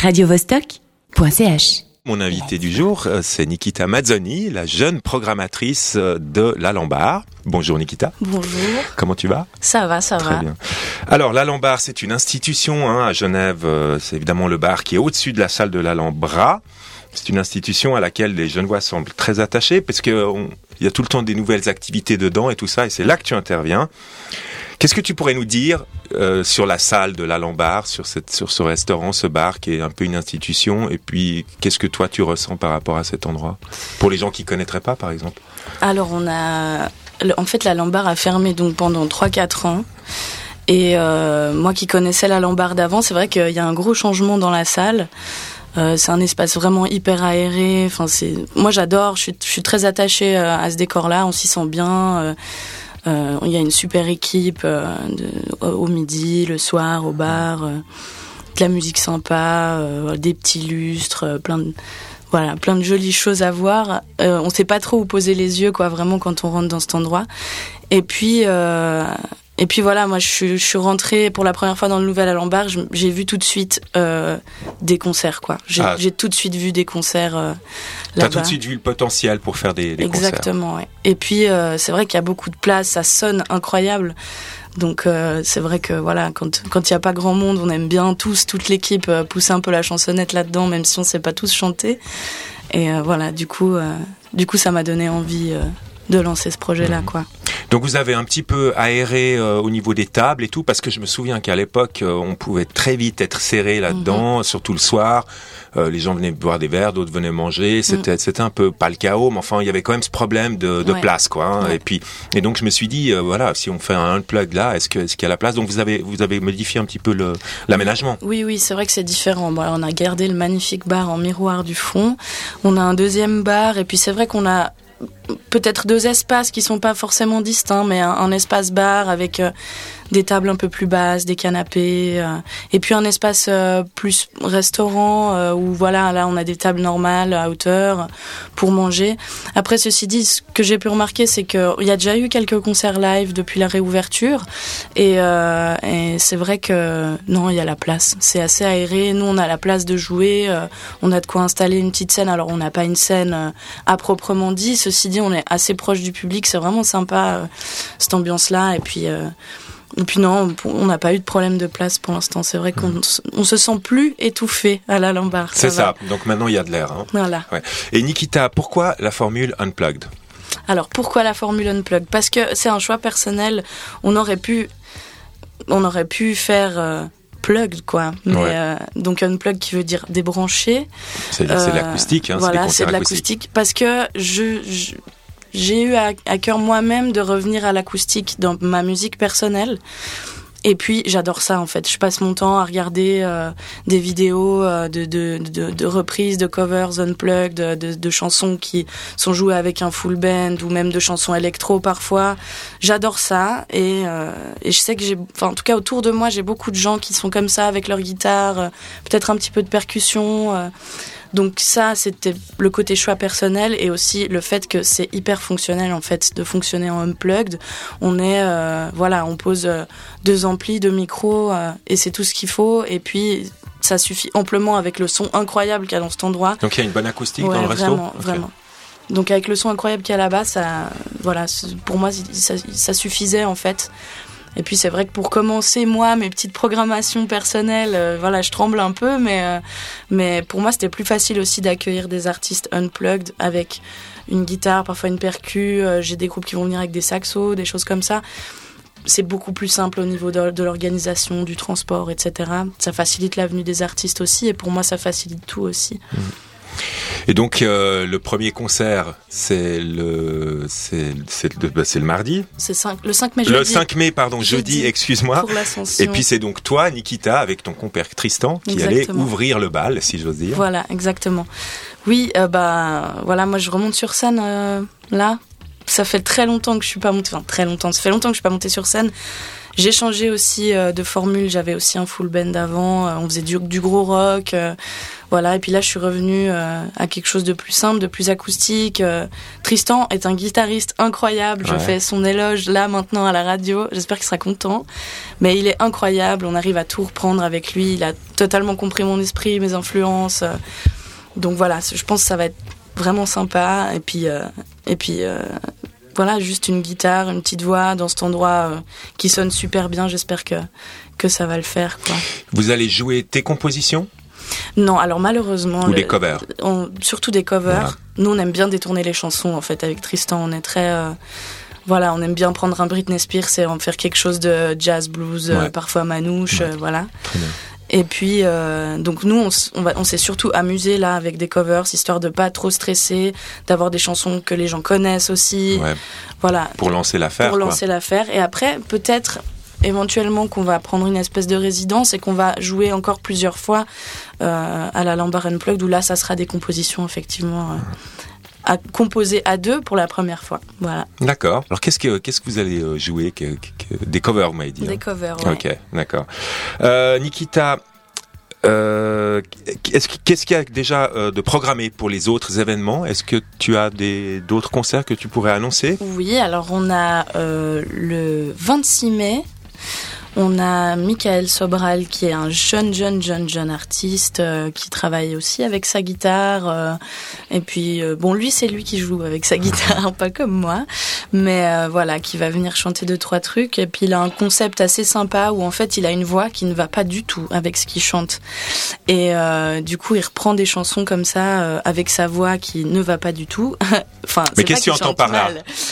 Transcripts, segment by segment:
radiovostok.ch. Mon invité du jour, euh, c'est Nikita Mazzoni, la jeune programmatrice euh, de l'Alambard. Bonjour Nikita. Bonjour. Comment tu vas? Ça va, ça Très va. bien. Alors l'Alambard, c'est une institution hein, à Genève. euh, C'est évidemment le bar qui est au-dessus de la salle de l'Alhambra. C'est une institution à laquelle les Genevois semblent très attachés parce que on- il y a tout le temps des nouvelles activités dedans et tout ça. Et c'est là que tu interviens. Qu'est-ce que tu pourrais nous dire euh, sur la salle de l'Alhambard, sur, cette, sur ce restaurant, ce bar qui est un peu une institution Et puis, qu'est-ce que toi tu ressens par rapport à cet endroit? Pour les gens qui connaîtraient pas, par exemple. Alors, on a. En fait, la Lambarde a fermé donc pendant 3-4 ans. Et euh, moi qui connaissais la Lambarde d'avant, c'est vrai qu'il y a un gros changement dans la salle. Euh, c'est un espace vraiment hyper aéré. Enfin, c'est moi j'adore. Je suis, très attachée euh, à ce décor-là. On s'y sent bien. Euh, Il y a une super équipe au midi, le soir, au bar. de la musique sympa, des petits lustres, plein de voilà, plein de jolies choses à voir. Euh, on sait pas trop où poser les yeux, quoi, vraiment quand on rentre dans cet endroit. Et puis, et puis voilà, moi je suis, je suis rentrée pour la première fois dans le Nouvel Alambard. je- J'ai vu tout de suite euh, des concerts, quoi. J'ai Ah. j'ai tout de suite vu des concerts euh, T'as là-bas. tout de suite vu le potentiel pour faire des, des concerts. Exactement, ouais. Et puis euh, c'est vrai qu'il y a beaucoup de place, ça sonne incroyable. Donc euh, c'est vrai que voilà, quand quand il y a pas grand monde, on aime bien tous, toute l'équipe euh, pousser un peu la chansonnette là-dedans, même si on sait pas tous chanter. Et euh, voilà, du coup, du coup, ça m'a donné envie de lancer ce projet-là, Mhm. quoi. Donc vous avez un petit peu aéré euh, au niveau des tables et tout, parce que je me souviens qu'à l'époque, euh, on pouvait très vite être serré là-dedans, Mhm. surtout le soir. Euh, les gens venaient boire des verres, d'autres venaient manger. C'était c'était un peu pas le chaos, mais enfin il y avait quand même ce problème de, de Ouais. place, quoi. hein. Ouais. Et puis et donc je me suis dit, voilà, si on fait un unplug là, est-ce que est-ce qu'il y a la place? Donc vous avez vous avez modifié un petit peu le l'aménagement. Oui, oui, c'est vrai que c'est différent. Bon, alors, on a gardé le magnifique bar en miroir du fond. On a un deuxième bar, et puis c'est vrai qu'on a peut-être deux espaces qui sont pas forcément distincts, mais un, espace bar avec euh, des tables un peu plus basses, des canapés, euh, et puis un espace euh, plus restaurant euh, où voilà, là on a des tables normales à hauteur pour manger. Après, ceci dit, ce que j'ai pu remarquer, c'est qu'il y a déjà eu quelques concerts live depuis la réouverture, et, et c'est vrai que non, il y a la place. C'est assez aéré. Nous, on a la place de jouer. on a de quoi installer une petite scène. Alors, on n'a pas une scène à proprement dit. Ceci dit, on est assez proche du public. C'est vraiment sympa euh, cette ambiance-là. Et puis. euh, et puis non, on n'a pas eu de problème de place pour l'instant. C'est vrai qu'on s- on se sent plus étouffé à la Lombard. C'est ça. Donc maintenant il y a de l'air. Hein. Voilà. Et Nikita, pourquoi la formule unplugged? Alors pourquoi la formule unplug Parce que c'est un choix personnel. On aurait pu, on aurait pu faire euh, plugged quoi. Mais Ouais. euh, donc unplug qui veut dire débranché. C'est c'est Euh, l'acoustique, hein, voilà, c'est de l'acoustique parce que je, je- j'ai eu à, cœur moi-même de revenir à l'acoustique dans ma musique personnelle. Et puis j'adore ça en fait. Je passe mon temps à regarder euh, des vidéos euh, de, de, de, reprises, de covers unplugged, de, de, chansons qui sont jouées avec un full band ou même de chansons électro parfois. J'adore ça et, euh, et je sais que j'ai, en tout cas autour de moi j'ai beaucoup de gens qui sont comme ça avec leur guitare, peut-être un petit peu de percussion. Donc ça, c'était le côté choix personnel et aussi le fait que c'est hyper fonctionnel en fait de fonctionner en unplugged. On est, euh, voilà, on pose euh, deux amplis, deux micros euh, et c'est tout ce qu'il faut. Et puis ça suffit amplement avec le son incroyable qu'il y a dans cet endroit. Donc il y a une bonne acoustique Ouais, dans le resto. vraiment, vraiment. Donc avec le son incroyable qu'il y a là-bas, ça, voilà, pour moi, ça, ça suffisait en fait. Et puis c'est vrai que pour commencer, moi, mes petites programmations personnelles, euh, voilà, je tremble un peu, mais euh, mais pour moi, c'était plus facile aussi d'accueillir des artistes unplugged avec une guitare, parfois une percu. euh, J'ai des groupes qui vont venir avec des saxos, des choses comme ça. C'est beaucoup plus simple au niveau de, de l'organisation, du transport, etc. Ça facilite l'avenue des artistes aussi, et pour moi, ça facilite tout aussi. Et donc euh, le premier concert, c'est le c'est le, bah, le mardi, C'est le 5 mai le jeudi 5 mai pardon, jeudi, Jeudi. excuse-moi. Et puis c'est donc toi, Nikita, avec ton compère Tristan, qui allait ouvrir le bal, si j'ose dire. Voilà, exactement. Oui, euh, bah voilà, moi je remonte sur scène euh, là. Ça fait très longtemps que je suis pas montée, enfin très longtemps, ça fait longtemps que je suis pas montée sur scène. J'ai changé aussi euh, de formule, j'avais aussi un full band avant, euh, on faisait du, du gros rock, euh, Voilà. Et puis là, je suis revenue à quelque chose de plus simple, de plus acoustique. Tristan est un guitariste incroyable. Je fais son éloge là maintenant à la radio. J'espère qu'il sera content. Mais il est incroyable. On arrive à tout reprendre avec lui. Il a totalement compris mon esprit, mes influences. donc voilà, je pense que ça va être vraiment sympa. Et puis, et puis voilà, juste une guitare, une petite voix dans cet endroit euh, qui sonne super bien. J'espère que, que ça va le faire. Quoi. Vous allez jouer tes compositions? Non, alors malheureusement. Ou des covers? Surtout des covers. Nous, on aime bien détourner les chansons, en fait, avec Tristan. On est très. Euh, voilà, on aime bien prendre un Britney Spears et en faire quelque chose de jazz, blues, euh, parfois manouche, voilà. Très bien. Et puis, euh, donc nous, on, on, s'est surtout amusé là avec des covers, histoire de pas trop stresser, d'avoir des chansons que les gens connaissent aussi. Ouais. Voilà. Pour lancer l'affaire. Pour lancer l'affaire. Et après, peut-être éventuellement qu'on va prendre une espèce de résidence et qu'on va jouer encore plusieurs fois euh, à la Lambar Unplugged où là ça sera des compositions effectivement euh, à composer à deux pour la première fois. Voilà. D'accord. Alors qu'est-ce que qu'est-ce que vous allez euh, jouer? Des covers, vous m'avez dit. Des hein covers. Ouais. Ok, d'accord. Euh, Nikita. Euh, qu'est-ce qu'il y a déjà euh, de programmé pour les autres événements? Est-ce que tu as des d'autres concerts que tu pourrais annoncer? Oui, alors on a le 26 mai on a Michael Sobral qui est un jeune, jeune, jeune, jeune artiste euh, qui travaille aussi avec sa guitare. Euh, et puis, euh, bon, lui, c'est lui qui joue avec sa guitare, pas comme moi. Mais voilà, qui va venir chanter deux, trois trucs. Et puis, il a un concept assez sympa où en fait, il a une voix qui ne va pas du tout avec ce qu'il chante. Et du coup, il reprend des chansons comme ça avec sa voix qui ne va pas du tout. enfin, mais qu'est-ce que tu entends par là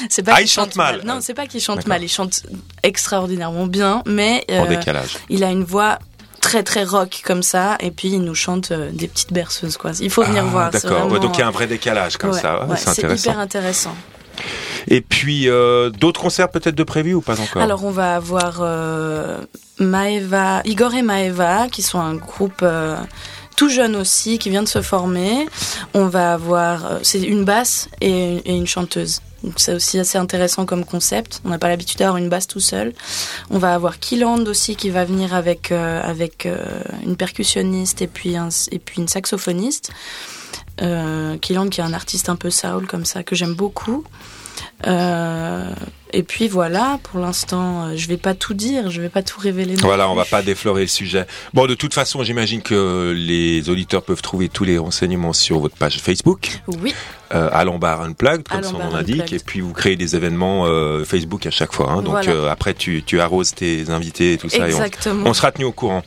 C'est pas ah, il chante mal. Non, c'est pas qu'il chante mal. Il chante extraordinairement bien, mais euh, il a une voix très très rock comme ça et puis il nous chante euh, des petites berceuses quoi. Il faut venir ah, voir. D'accord. donc il y a un vrai décalage comme ça. c'est hyper intéressant. Et puis euh, d'autres concerts peut-être de prévu ou pas encore? Alors on va avoir Maeva, Igor et Maeva qui sont un groupe tout jeune aussi qui vient de se former. On va avoir c'est une basse et une chanteuse. Donc c'est aussi assez intéressant comme concept. On n'a pas l'habitude d'avoir une basse tout seul. On va avoir Killand aussi qui va venir avec euh, avec euh, une percussionniste et puis et puis une saxophoniste. Euh, qui est un artiste un peu soul comme ça que j'aime beaucoup. Euh, et puis voilà, pour l'instant, euh, je vais pas tout dire, je vais pas tout révéler. Voilà, on va pas déflorer le sujet. Bon, de toute façon, j'imagine que les auditeurs peuvent trouver tous les renseignements sur votre page Facebook. Oui. Euh, à Lombard Unplugged, comme son nom l'indique, et puis vous créez des événements euh, Facebook à chaque fois. Hein, donc euh, après, tu, tu arroses tes invités et tout ça. Exactement. Et on, on sera tenu au courant.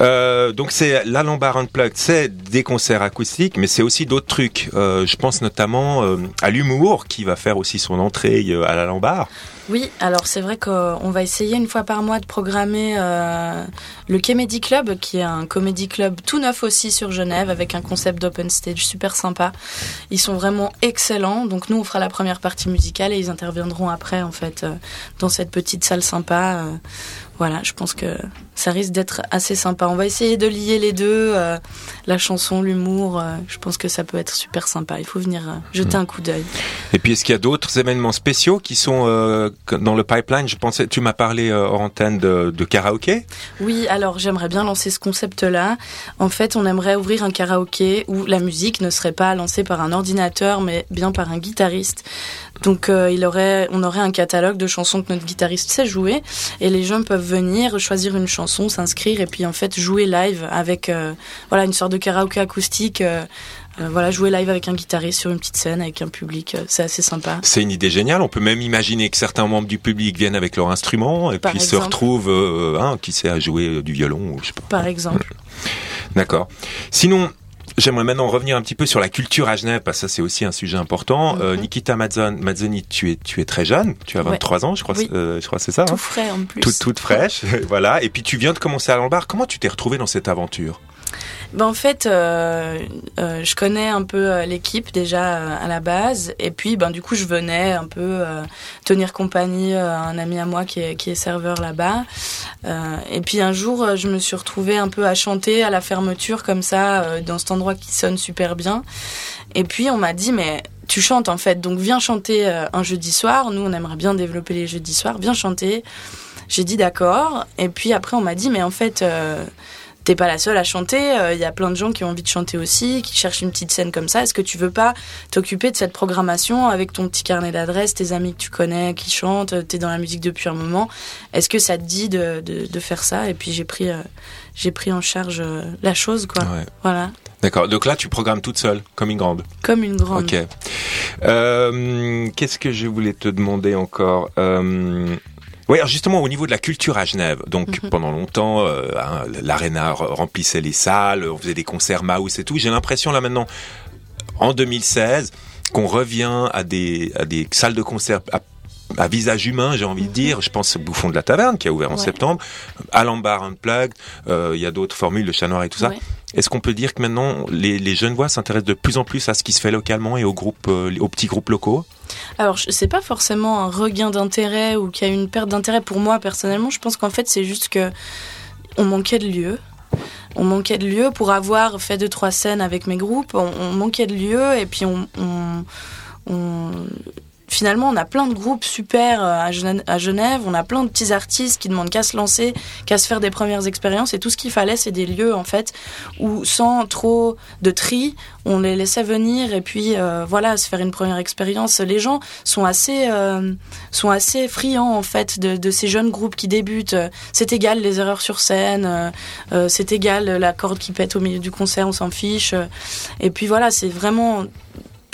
Euh, donc c'est la Lombard Unplugged, c'est des concerts acoustiques, mais c'est aussi d'autres trucs. Euh, je pense notamment euh, à l'humour qui va faire aussi son entrée euh, à la Lombard. Oui, alors c'est vrai qu'on va essayer une fois par mois de programmer euh, le Comedy Club, qui est un comédie club tout neuf aussi sur Genève, avec un concept d'open stage super sympa. Ils sont vraiment excellents, donc nous on fera la première partie musicale et ils interviendront après en fait dans cette petite salle sympa voilà, je pense que ça risque d'être assez sympa. On va essayer de lier les deux, euh, la chanson, l'humour. Euh, je pense que ça peut être super sympa. Il faut venir euh, jeter hmm. un coup d'œil. Et puis, est-ce qu'il y a d'autres événements spéciaux qui sont dans le pipeline Je pensais, tu m'as parlé hors antenne de, de karaoké. Oui, alors j'aimerais bien lancer ce concept-là. En fait, on aimerait ouvrir un karaoké où la musique ne serait pas lancée par un ordinateur, mais bien par un guitariste. Donc euh, il aurait, on aurait un catalogue de chansons que notre guitariste sait jouer et les gens peuvent venir choisir une chanson, s'inscrire et puis en fait jouer live avec euh, voilà une sorte de karaoké acoustique. Euh, voilà, jouer live avec un guitariste sur une petite scène avec un public, c'est assez sympa. C'est une idée géniale. On peut même imaginer que certains membres du public viennent avec leur instrument et puis se retrouvent, hein, qui sait à jouer du violon ou je sais pas. Par exemple. D'accord. Sinon, J'aimerais maintenant revenir un petit peu sur la culture à Genève, parce que ça c'est aussi un sujet important. Euh, mhm. Nikita Mazzoni, tu es, tu es très jeune, tu as 23 ans, je crois, euh, je crois c'est ça. Tout hein frais en plus. toute fraîche, voilà. Et puis tu viens de commencer à l'embarque. Comment tu t'es retrouvé dans cette aventure? Ben, en fait, euh, euh, je connais un peu euh, l'équipe déjà à la base, et puis ben du coup je venais un peu tenir compagnie à un ami à moi qui est, qui est serveur là-bas. et puis un jour, je me suis retrouvée un peu à chanter à la fermeture comme ça dans cet endroit qui sonne super bien. Et puis on m'a dit mais tu chantes en fait, donc viens chanter un jeudi soir. Nous on aimerait bien développer les jeudis soirs, viens chanter. J'ai dit d'accord. Et puis après on m'a dit mais en fait t'es pas la seule à chanter. Il y a plein de gens qui ont envie de chanter aussi, qui cherchent une petite scène comme ça. Est-ce que tu veux pas t'occuper de cette programmation avec ton petit carnet d'adresses, tes amis que tu connais qui chantent, t'es dans la musique depuis un moment. Est-ce que ça te dit de, de, de faire ça Et puis j'ai pris j'ai pris en charge la chose, quoi. Voilà. D'accord. Donc là, tu programmes toute seule, comme une grande. Comme une grande. Ok. Euh, Qu'est-ce que je voulais te demander encore? Euh, oui, alors justement au niveau de la culture à Genève, donc mhm. pendant longtemps, euh, hein, l'aréna remplissait les salles, on faisait des concerts mouse et tout. J'ai l'impression là maintenant, en 2016, qu'on revient à des à des salles de concert à à visage humain, j'ai envie de dire. Je pense au Bouffon de la Taverne qui a ouvert en septembre, Alambar Unplugged, euh, il y a d'autres formules, le chat noir et tout ça. Est-ce qu'on peut dire que maintenant les, les jeunes voix s'intéressent de plus en plus à ce qui se fait localement et aux groupes, euh, aux petits groupes locaux? Alors, c'est pas forcément un regain d'intérêt ou qu'il y a une perte d'intérêt pour moi personnellement. Je pense qu'en fait, c'est juste que on manquait de lieux. On manquait de lieux pour avoir fait deux trois scènes avec mes groupes. On, manquait de lieux et puis on, on, on finalement, on a plein de groupes super euh, à Genève, on a plein de petits artistes qui demandent qu'à se lancer, qu'à se faire des premières expériences. Et tout ce qu'il fallait, c'est des lieux, en fait, où sans trop de tri, on les laissait venir et puis, euh, voilà, se faire une première expérience. Les gens sont assez, euh, sont assez friands, en fait, de, ces jeunes groupes qui débutent. C'est égal les erreurs sur scène, c'est égal la corde qui pète au milieu du concert, on s'en fiche. Et puis voilà, c'est vraiment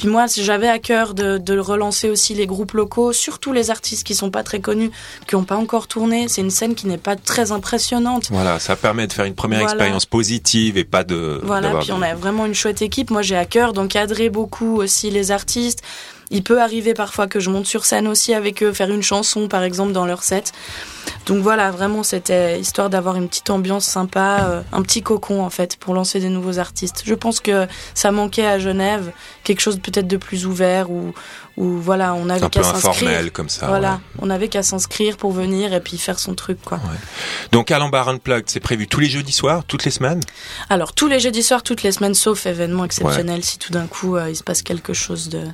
puis moi, j'avais à cœur de, de, relancer aussi les groupes locaux, surtout les artistes qui sont pas très connus, qui n'ont pas encore tourné. C'est une scène qui n'est pas très impressionnante. Voilà, ça permet de faire une première expérience positive et pas de. Voilà, puis on a vraiment une chouette équipe. Moi, j'ai à cœur d'encadrer beaucoup aussi les artistes. Il peut arriver parfois que je monte sur scène aussi avec eux, faire une chanson par exemple dans leur set. Donc voilà, vraiment c'était histoire d'avoir une petite ambiance sympa, euh, un petit cocon en fait pour lancer des nouveaux artistes. Je pense que ça manquait à Genève, quelque chose peut-être de plus ouvert ou où voilà, on avait qu'à s'inscrire. comme ça. Voilà, on avait qu'à s'inscrire pour venir et puis faire son truc quoi. Ouais. Donc Alambar Unplugged, c'est prévu tous les jeudis soirs, toutes les semaines? Alors tous les jeudis soirs, toutes les semaines, sauf événement exceptionnel, si tout d'un coup euh, il se passe quelque chose de.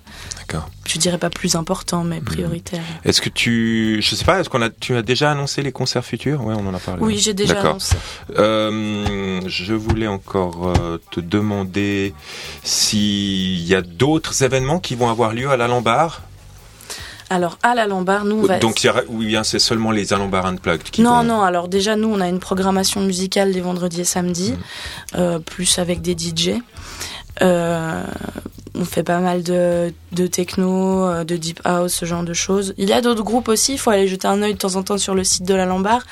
Je dirais pas plus important, mais mhm. prioritaire. Est-ce que tu, je sais pas, est-ce qu'on a, tu as déjà annoncé les concerts futurs? Ouais, on en a parlé. Oui, j'ai déjà annoncé. Euh, je voulais encore euh, te demander s'il y a d'autres événements qui vont avoir lieu à l'Alambar? Alors à la Lombard, nous donc oui bien c'est seulement les Alambard Unplugged qui non non alors déjà nous on a une programmation musicale les vendredis et samedis mm. euh, plus avec des DJ on fait pas mal de, techno, euh, de deep house, ce genre de choses. Il y a d'autres groupes aussi, il faut aller jeter un œil de temps en temps sur le site de la Lombard.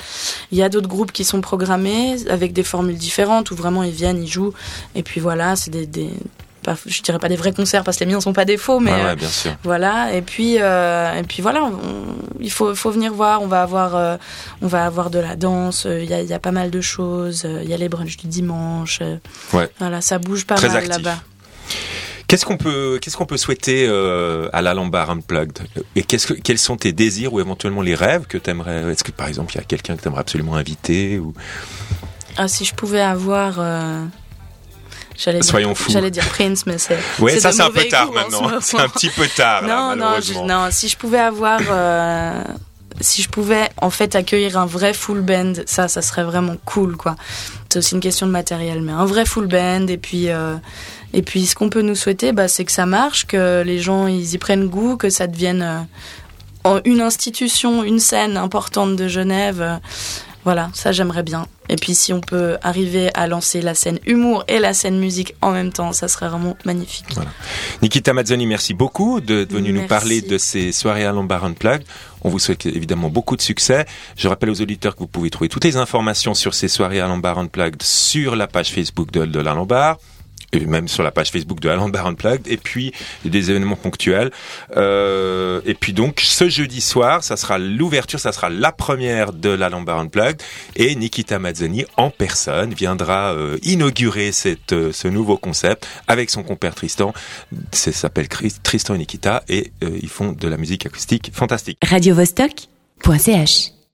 Il y a d'autres groupes qui sont programmés avec des formules différentes où vraiment ils viennent, ils jouent. Et puis voilà, c'est des, je dirais pas des vrais concerts parce que les miens sont pas des faux, mais euh, bien sûr. voilà. Et puis euh, et puis voilà, il faut faut venir voir. On va avoir euh, on va avoir de la danse. Il y a, y a pas mal de choses. Il y a les brunchs du dimanche. Ouais. Voilà, ça bouge pas mal là-bas. Qu'est-ce qu'on peut, qu'est-ce qu'on peut souhaiter à la Lombard Unplugged? Et qu'est-ce que, quels sont tes désirs ou éventuellement les rêves que tu aimerais Est-ce que par exemple il y a quelqu'un que tu aimerais absolument inviter ou? Ah, si je pouvais avoir J'allais Soyons dire, J'allais dire Prince, mais c'est. Ouais, ça c'est un peu tard maintenant. C'est un petit peu tard. Non, non, non. Si je pouvais avoir, euh, si je pouvais en fait accueillir un vrai full band, ça, ça serait vraiment cool, quoi. C'est aussi une question de matériel, mais un vrai full band et puis. Euh, et puis, ce qu'on peut nous souhaiter, bah, c'est que ça marche, que les gens ils y prennent goût, que ça devienne euh, une institution, une scène importante de Genève. Voilà, ça j'aimerais bien. Et puis si on peut arriver à lancer la scène humour et la scène musique en même temps, ça serait vraiment magnifique. Voilà. Nikita Mazzoni, merci beaucoup de venir nous parler de ces soirées à Lombard Unplugged. On vous souhaite évidemment beaucoup de succès. Je rappelle aux auditeurs que vous pouvez trouver toutes les informations sur ces soirées à Lombard Unplugged sur la page Facebook de, de la Lombard même sur la page Facebook de Alan Bar Unplugged, et puis des événements ponctuels. Euh, et puis donc ce jeudi soir, ça sera l'ouverture, ça sera la première de l'Alan Bar Unplugged, et Nikita Mazzoni en personne viendra euh, inaugurer cette, euh, ce nouveau concept avec son compère Tristan. Ça s'appelle Tristan et Nikita, et euh, ils font de la musique acoustique fantastique. Radio -Vostok .ch